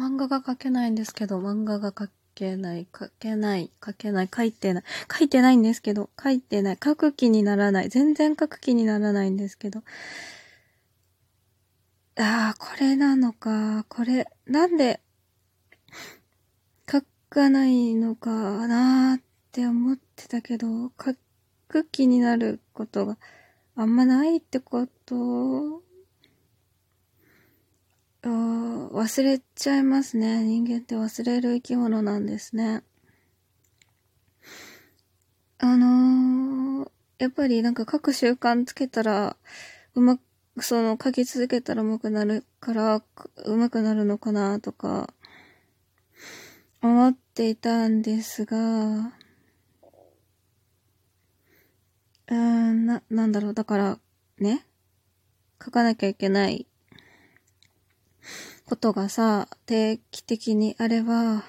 漫画が描けないんですけど、漫画が描けない、描けない、描けない、描いてない、描いてないんですけど、描いてない、描く気にならない、全然描く気にならないんですけど、ああ、これなのか、これ、なんで、書かないのかなーって思ってたけど、書く気になることがあんまないってこと忘れちゃいますね。人間って忘れる生き物なんですね。あのー、やっぱりなんか書く習慣つけたら、うまく、その書き続けたら上手くなるから、上手くなるのかなとか、思っていたんですが、うん、な、なんだろう、だから、ね、書かなきゃいけないことがさ、定期的にあれば、う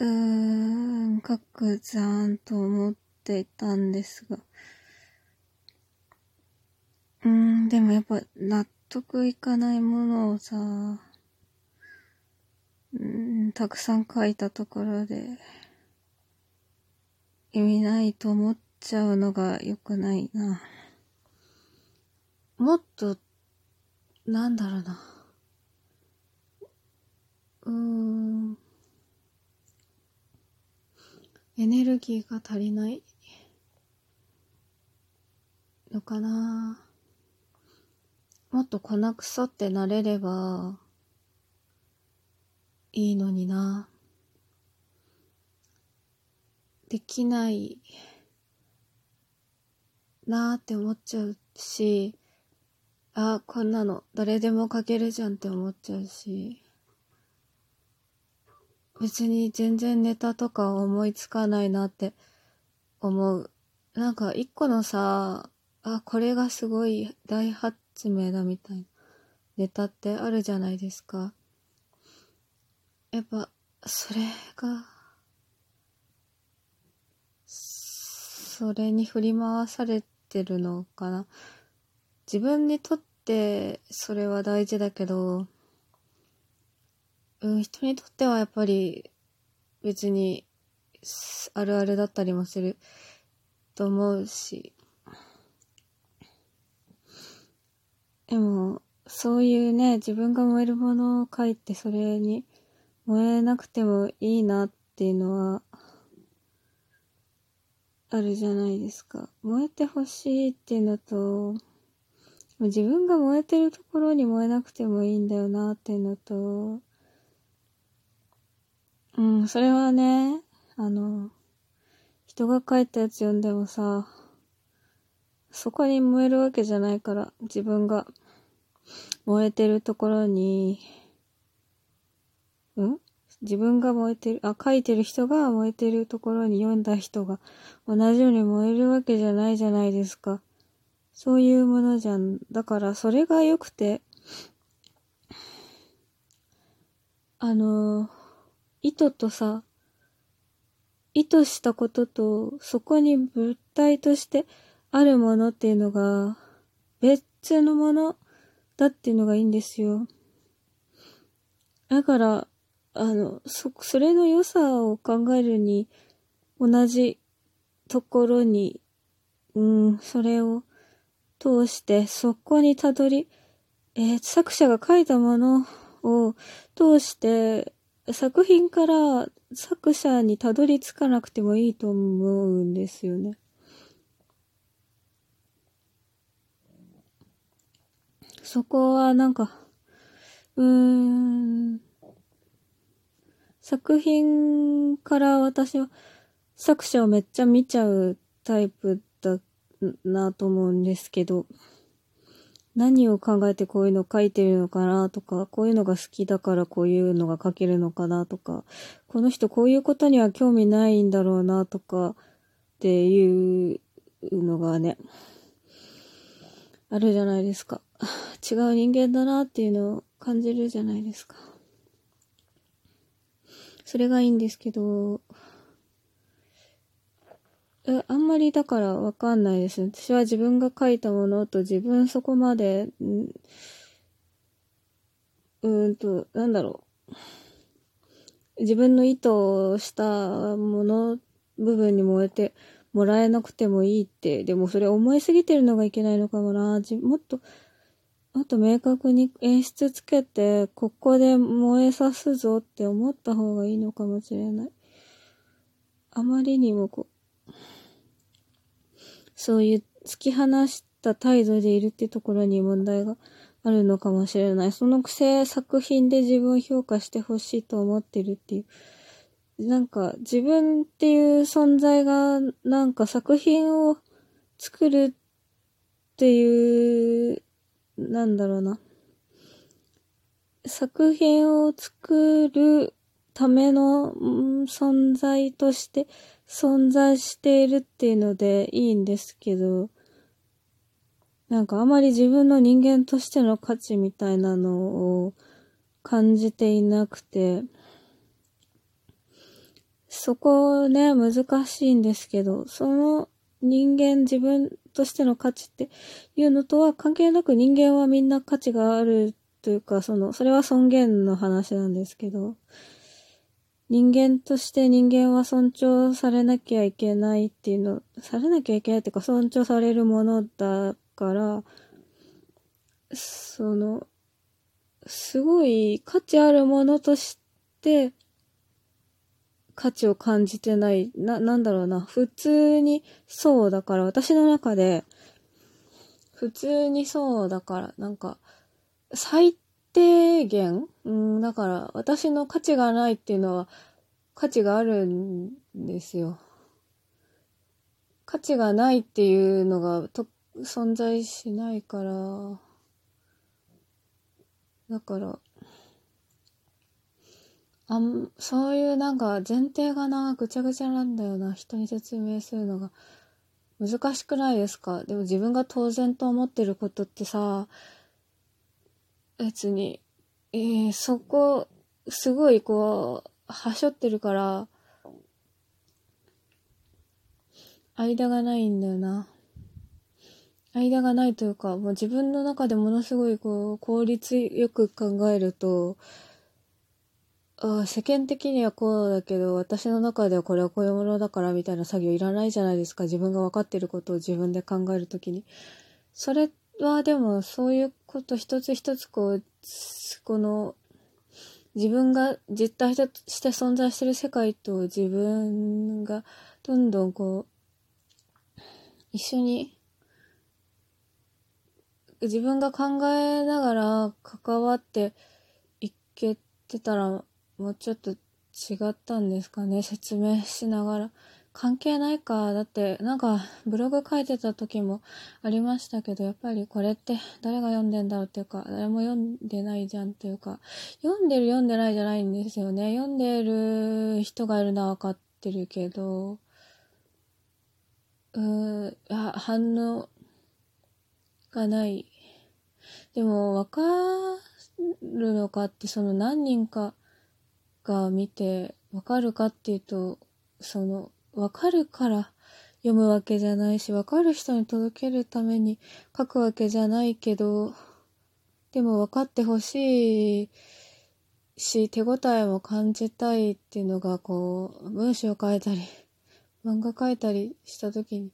ーん、書くじゃんと思っていたんですが、うーん、でもやっぱ納得いかないものをさ、うん、たくさん書いたところで、意味ないと思っちゃうのが良くないな。もっと、なんだろうな。うーん。エネルギーが足りないのかな。もっと粉くってなれればいいのにな。できないなーって思っちゃうし、あ、こんなの誰でも書けるじゃんって思っちゃうし、別に全然ネタとか思いつかないなって思う。なんか一個のさ、あ、これがすごい大発明だみたいなネタってあるじゃないですか。やっぱ、それが、それに振り回されてるのかな。自分にとってそれは大事だけど、うん、人にとってはやっぱり別にあるあるだったりもすると思うし。でも、そういうね、自分が燃えるものを書いてそれに燃えなくてもいいなっていうのはあるじゃないですか。燃えてほしいっていうのと、自分が燃えてるところに燃えなくてもいいんだよなっていうのと、うん、それはね、あの、人が書いたやつ読んでもさ、そこに燃えるわけじゃないから、自分が燃えてるところに、うん？自分が燃えてる、あ、書いてる人が燃えてるところに読んだ人が同じように燃えるわけじゃないじゃないですか。そういうものじゃん。だからそれが良くて、あの、意図とさ、意図したことと、そこに物体としてあるものっていうのが、別のものだっていうのがいいんですよ。だから、あの、そ、それの良さを考えるに、同じところに、うん、それを通して、そこにたどり、えー、作者が書いたものを通して、作品から作者にたどり着かなくてもいいと思うんですよね。そこはなんか、うーん、作品から私は作者をめっちゃ見ちゃうタイプだなと思うんですけど、何を考えてこういうの書いてるのかなとか、こういうのが好きだからこういうのが書けるのかなとか、この人こういうことには興味ないんだろうなとかっていうのがね、あるじゃないですか。違う人間だなっていうのを感じるじゃないですか。それがいいんですけど、え、あんまりだからわかんないですね。私は自分が書いたものと自分そこまで、うんと、なんだろう。自分の意図をしたもの、部分に燃えてもらえなくてもいいって、でもそれ思いすぎてるのがいけないのかもな。もっと、もっと明確に演出つけて、ここで燃えさすぞって思った方がいいのかもしれない。あまりにもこう、そういう突き放した態度でいるってところに問題があるのかもしれない。そのくせ作品で自分を評価してほしいと思ってるっていう。なんか自分っていう存在がなんか作品を作るっていう、なんだろうな。作品を作るための、存在として存在しているっていうのでいいんですけど、なんかあまり自分の人間としての価値みたいなのを感じていなくて、そこね、難しいんですけど、その人間自分としての価値っていうのとは関係なく人間はみんな価値があるというか、その、それは尊厳の話なんですけど、人間として人間は尊重されなきゃいけないっていうの、されなきゃいけないっていうか尊重されるものだから、その、すごい価値あるものとして、価値を感じてない、な、なんだろうな、普通にそうだから、私の中で、普通にそうだから、なんか、最低限うん、だから、私の価値がないっていうのは、価値があるんですよ。価値がないっていうのがと存在しないから、だから、あん、そういうなんか前提がな、ぐちゃぐちゃなんだよな、人に説明するのが。難しくないですか？でも自分が当然と思ってることってさ、別に、えー、そこ、すごいこう、はしょってるから、間がないんだよな。間がないというか、もう自分の中でものすごいこう、効率よく考えると、あ世間的にはこうだけど、私の中ではこれはこういうものだからみたいな作業いらないじゃないですか。自分が分かってることを自分で考えるときに。それはでも、そういうこと一つ一つこう、この、自分が実体として存在してる世界と自分がどんどんこう、一緒に自分が考えながら関わっていけてたら、もうちょっと違ったんですかね。説明しながら。関係ないか。だって、なんか、ブログ書いてた時もありましたけど、やっぱりこれって誰が読んでんだろうっていうか、誰も読んでないじゃんっていうか、読んでる読んでないじゃないんですよね。読んでる人がいるのは分かってるけど、うーあ、反応がないでも、わかるのかって、その何人かが見て、わかるかっていうと、その、わかるから読むわけじゃないし、わかる人に届けるために書くわけじゃないけど、でも分かってほしいし、手応えも感じたいっていうのが、こう、文章書いたり、漫画書いたりした時に、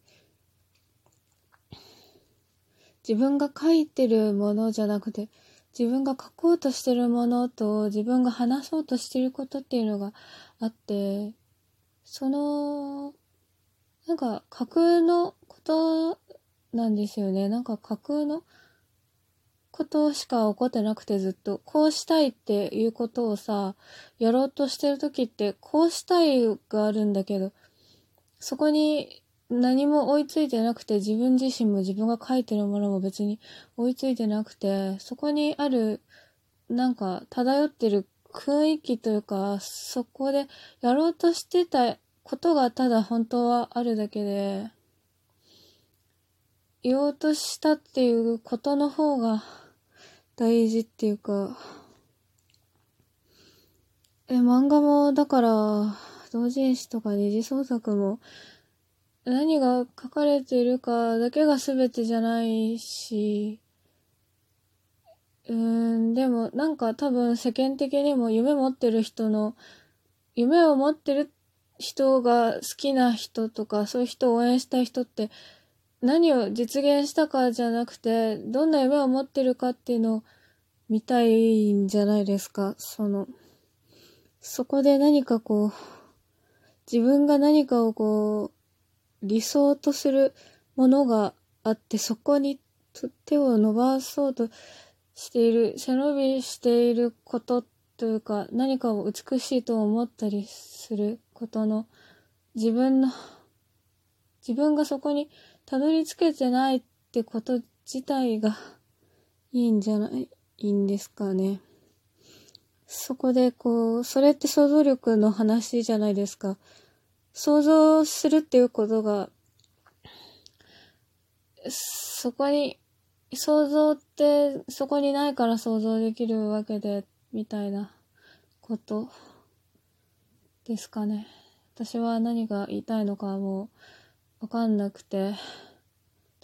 自分が書いてるものじゃなくて、自分が書こうとしてるものと自分が話そうとしてることっていうのがあって、その、なんか架空のことなんですよね。なんか架空のことしか起こってなくてずっと、こうしたいっていうことをさ、やろうとしてる時って、こうしたいがあるんだけど、そこに何も追いついてなくて、自分自身も自分が書いてるものも別に追いついてなくて、そこにある、なんか漂ってる雰囲気というか、そこでやろうとしてたことがただ本当はあるだけで、言おうとしたっていうことの方が大事っていうか、え、漫画も、だから、同人誌とか二次創作も、何が書かれているかだけが全てじゃないし、うん、でもなんか多分世間的にも夢持ってる人の、夢を持ってる人が好きな人とか、そういう人を応援したい人って、何を実現したかじゃなくて、どんな夢を持ってるかっていうのを見たいんじゃないですか。その、そこで何かこう、自分が何かをこう、理想とするものがあって、そこに手を伸ばそうとしている、背伸びしていることというか、何かを美しいと思ったりすることの、自分の、自分がそこにたどり着けてないってこと自体がいいんじゃないいんですかね。そこでこう、それって想像力の話じゃないですか。想像するっていうことが、そこに、想像ってそこにないから想像できるわけで、みたいなことですかね。私は何が言いたいのかもうわかんなくて。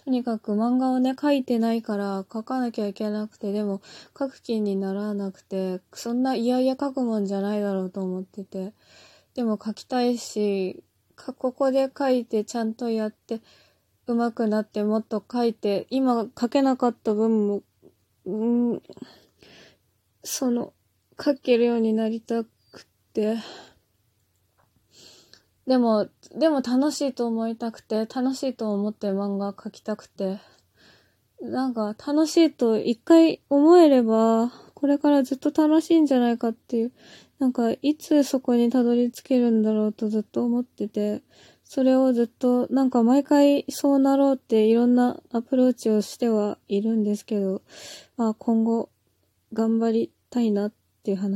とにかく漫画をね、書いてないから書かなきゃいけなくて、でも書く気にならなくて、そんないやいや書くもんじゃないだろうと思ってて、でも書きたいし、ここで書いてちゃんとやって、上手くなってもっと書いて、今書けなかった分も、うん、その、書けるようになりたくて、でも、でも楽しいと思いたくて、楽しいと思って漫画描きたくて、なんか楽しいと一回思えれば、これからずっと楽しいんじゃないかっていう、なんかいつそこにたどり着けるんだろうとずっと思ってて、それをずっと、なんか毎回そうなろうっていろんなアプローチをしてはいるんですけど、まあ今後頑張りたいなっていう話